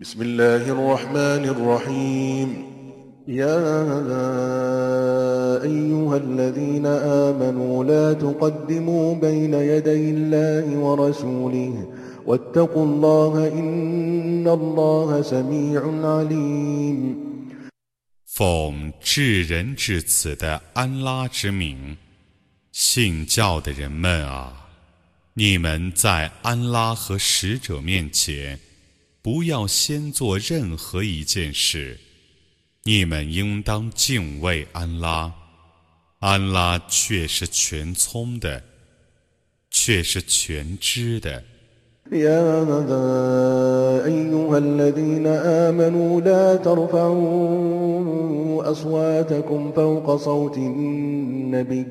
بسم الله الرحمن الرحيم يا أيها الذين آمنوا لا تقدموا بين يدي الله ورسوله واتقوا الله إن الله سميع عليم 奉至仁至此的安拉之名，信教的人们啊，你们在安拉和使者面前， 不要先做任何一件事。你们应当敬畏安拉，安拉却是全聪的，却是全知的。 يا أيها الذين آمنوا لا ترفعوا أصواتكم فوق صوت النبي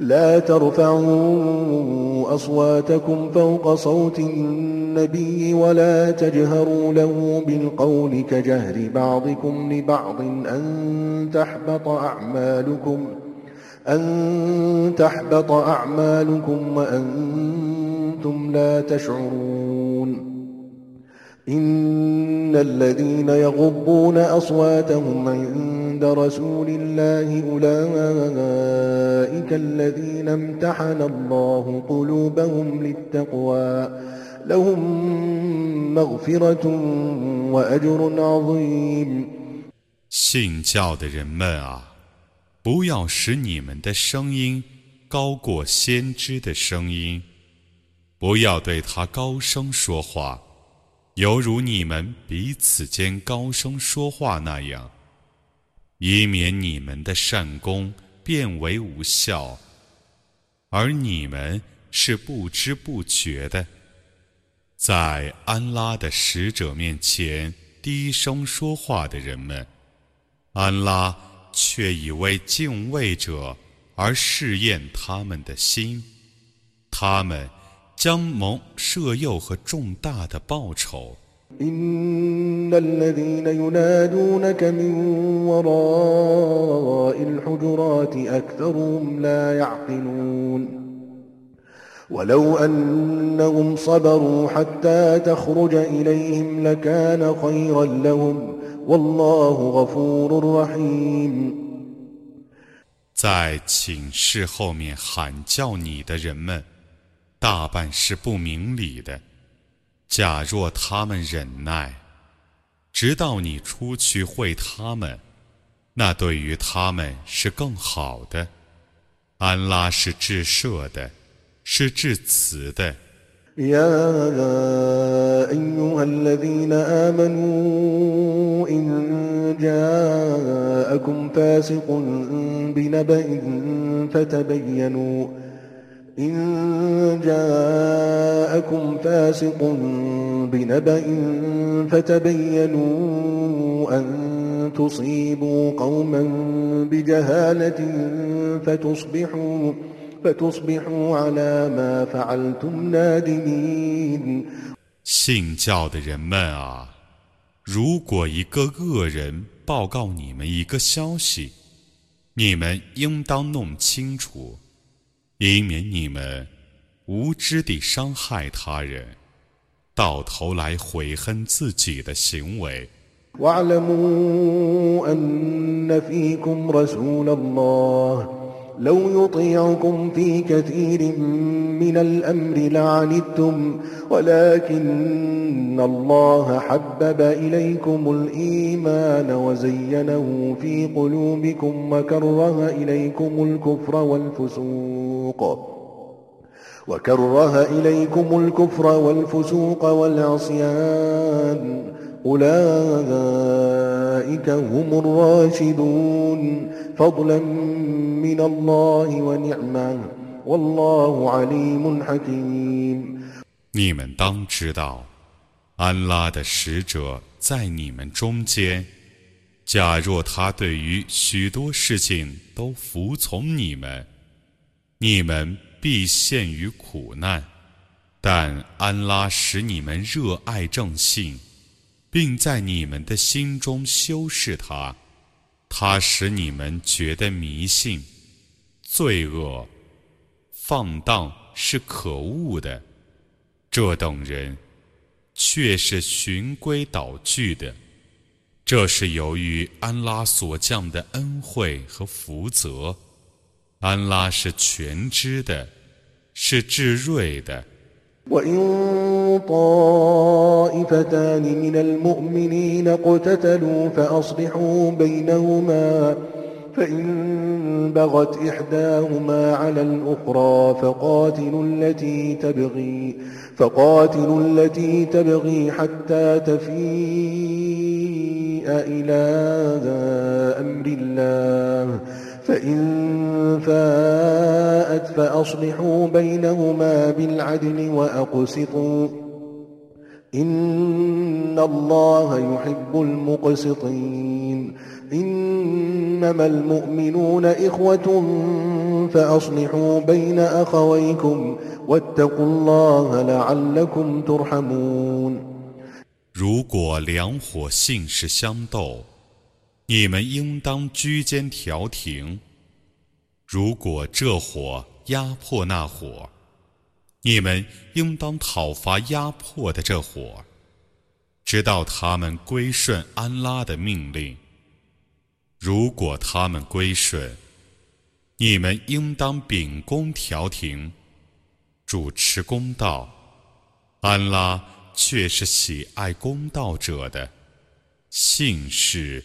لا ترفعوا أصواتكم فوق صوت النبي ولا تجهروا له بالقول كجهر بعضكم لبعض أن تحبط أعمالكم أن تحبط أعمالكم وأنتم لا تشعرون إن الذين يغضون أصواتهم عند رسول الله أولئك الذين امتحن الله قلوبهم للتقوى لهم مغفرة وأجر عظيم 信教的人们啊，不要使你们的声音高过先知的声音，不要对他高声说话，犹如你们彼此间高声说话那样， 以免你们的善功变为无效，而你们是不知不觉的，在安拉的使者面前低声说话的人们。安拉却以为敬畏者而试验他们的心，他们将蒙赦宥和重大的报酬。إن الذين ينادونك من وراء الحجرات أكثرهم لا يعقلون ولو أنهم صبروا حتى تخرج إليهم لكان خيرا لهم والله غفور رحيم 在寝室后面喊叫你的人们，大半是不明理的。 假若他们忍耐，直到你出去会他们，那对于他们是更好的。安拉是至赦的，是至慈的。إن جاءكم فاسق بنبأ فتبينوا إن جاءكم فاسق بنبأ فتبينوا أن تصيبوا قوما بجهالة فتصبحوا فتصبحوا على ما فعلتم نادمين 信教的人们啊，如果一个恶人报告你们一个消息，你们应当弄清楚， 以免你们无知地伤害他人，到头来悔恨自己的行为。 واعلموا أن فيكم رسول الله لو يطيعكم في كثير من الأمر لعنتم ولكن الله حبب إليكم الإيمان وزينه في قلوبكم وكره إليكم الكفر والفسوق وكره إليكم الكفر والفسوق والعصيان أولئك هم الراشدون فضلا من الله ونعمه والله عليم حكيم 你们当知道，安拉的使者在你们中间。假若他对于许多事情都服从你们， 你们必陷于苦难。但安拉使你们热爱正信，并在你们的心中修饰它。他使你们觉得迷信、罪恶、放荡是可恶的。这等人，却是循规蹈矩的。这是由于安拉所降的恩惠和福泽。安拉是全知的，是智睿的。وإن طائفتان من المؤمنين اقتتلوا فأصلحوا بينهما فإن بغت إحداهما على الأخرى فقاتلوا التي تبغي فقاتلوا التي تبغي حتى تفيء إلى أمر الله فإن فاءت فأصلحوا بينهما بالعدل وأقسطوا إن الله يحب المقسطين إنما المؤمنون إخوة فأصلحوا بين أخويكم واتقوا الله لعلكم ترحمون 如果两伙姓氏相斗， 你们应当居间调停。如果这火压迫那火，你们应当讨伐压迫的这火，直到他们归顺安拉的命令。如果他们归顺，你们应当秉公调停，主持公道。安拉却是喜爱公道者的，姓氏。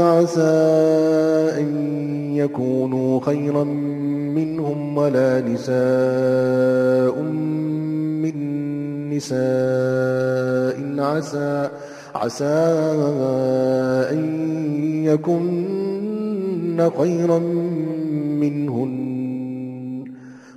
عسى أن يكونوا خيرا منهم ولا نساء من نساء عسى عسى أن يكن خيرا منهن.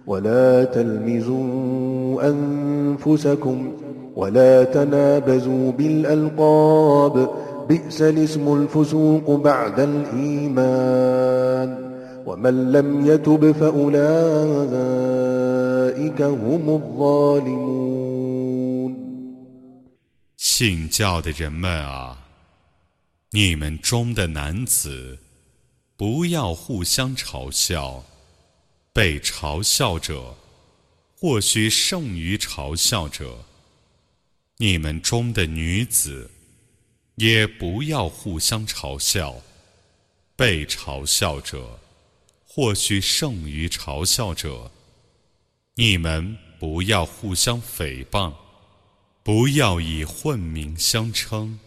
ولا تلمزوا أنفسكم. ولا تنابزوا بالألقاب بئس الاسم الفسوق بعد الإيمان ومن لم يتب فأولئك هم الظالمون 信教的人们啊，你们中的男子不要互相嘲笑，被嘲笑者或许胜于嘲笑者； 你们中的女子。也不要互相嘲笑，被嘲笑者或许胜于嘲笑者。你们不要互相诽谤，不要以混名相称。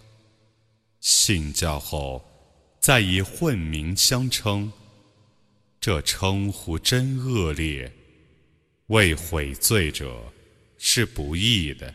信教后再以混名相称，这称呼真恶劣，为悔罪者是不义的。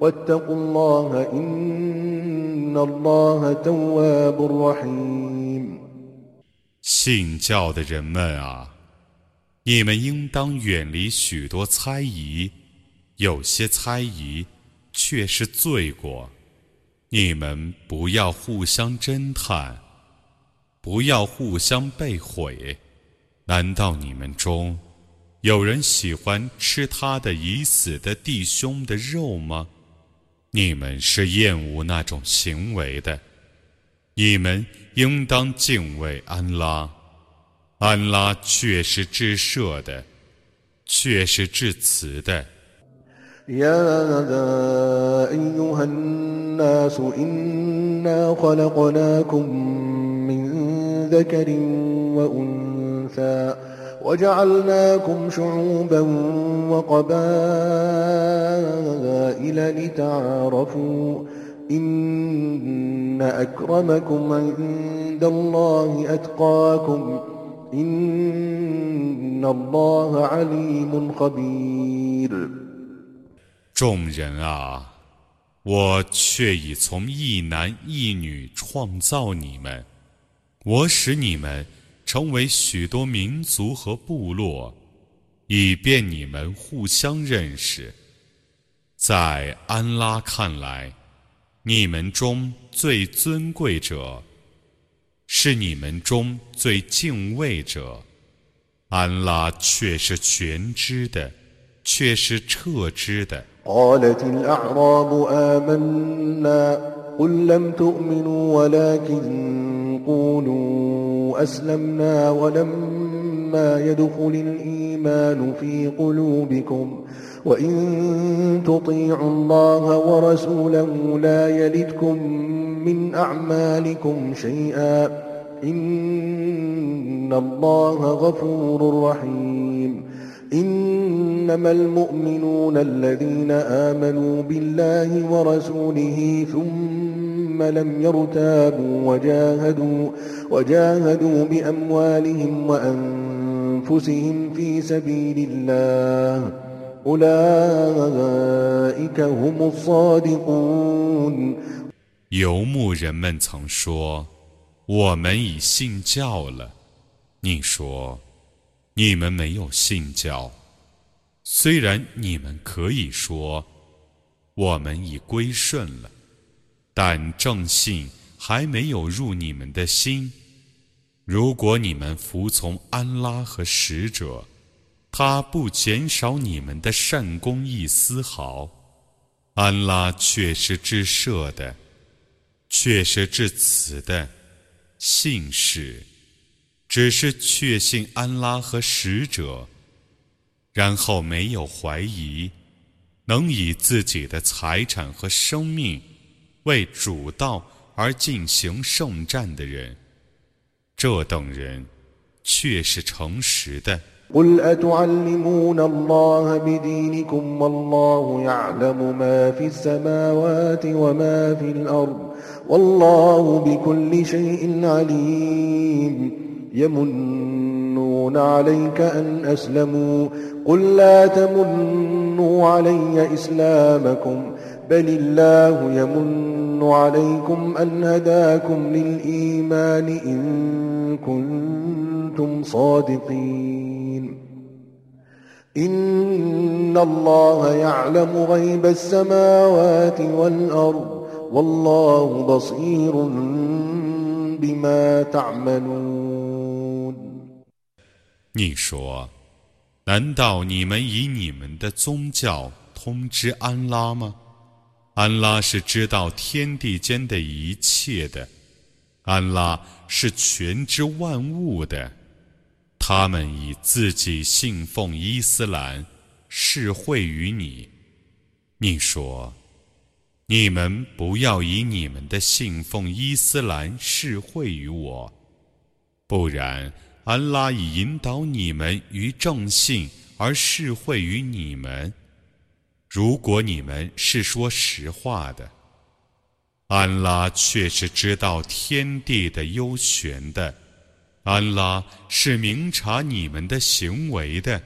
واتقوا الله إن الله تواب رحيم 信教的人们啊，你们应当远离许多猜疑，有些猜疑却是罪过。你们不要互相侦探，不要互相背毁。难道你们中有人喜欢吃他的已死的弟兄的肉吗？ 你们是厌恶那种行为的，你们应当敬畏安拉，安拉却是至赦的，却是至慈的。وجعلناكم شعوبا وقبائل لتعارفوا إن أكرمكم عند الله أتقاكم إن الله عليم خبير 众人啊，我却已从一男一女创造你们，我使你们 成为许多民族和部落，以便你们互相认识。在安拉看来，你们中最尊贵者是你们中最敬畏者。安拉却是全知的，却是彻知的。قولوا أسلمنا ولما يدخل الإيمان في قلوبكم وإن تطيعوا الله ورسوله لا يلدكم من أعمالكم شيئا إن الله غفور رحيم إنما المؤمنون الذين آمنوا بالله ورسوله ثم لم يرتابوا وجاهدوا, وجاهدوا بأموالهم وأنفسهم في سبيل الله أولئك هم الصادقون 游牧人们曾说：“我们已信教了。”你说。你们没有信教，虽然你们可以说我们已归顺了， 但正信还没有入你们的心。如果你们服从安拉和使者，他不减少你们的善功一丝毫。安拉却是至赦的，却是至慈的，信使。只是确信安拉和使者，然后没有怀疑，能以自己的财产和生命为主道而进行圣战的人，这等人却是诚实的。يمنون عليك أن أسلموا قل لا تمنوا علي إسلامكم بل الله يمن عليكم أن هداكم للإيمان إن كنتم صادقين إن الله يعلم غيب السماوات والأرض والله بصير بما تعملون 你说：“难道你们以你们的宗教通知安拉吗？ 安拉是知道天地间的一切的，安拉是全知万物的。他们以自己信奉伊斯兰，是会于你。你说：你们不要以你们的信奉伊斯兰是会于我，不然。”安拉已引导你们于正信，而是会于你们。如果你们是说实话的，安拉却是知道天地的幽玄的。安拉是明察你们的行为的。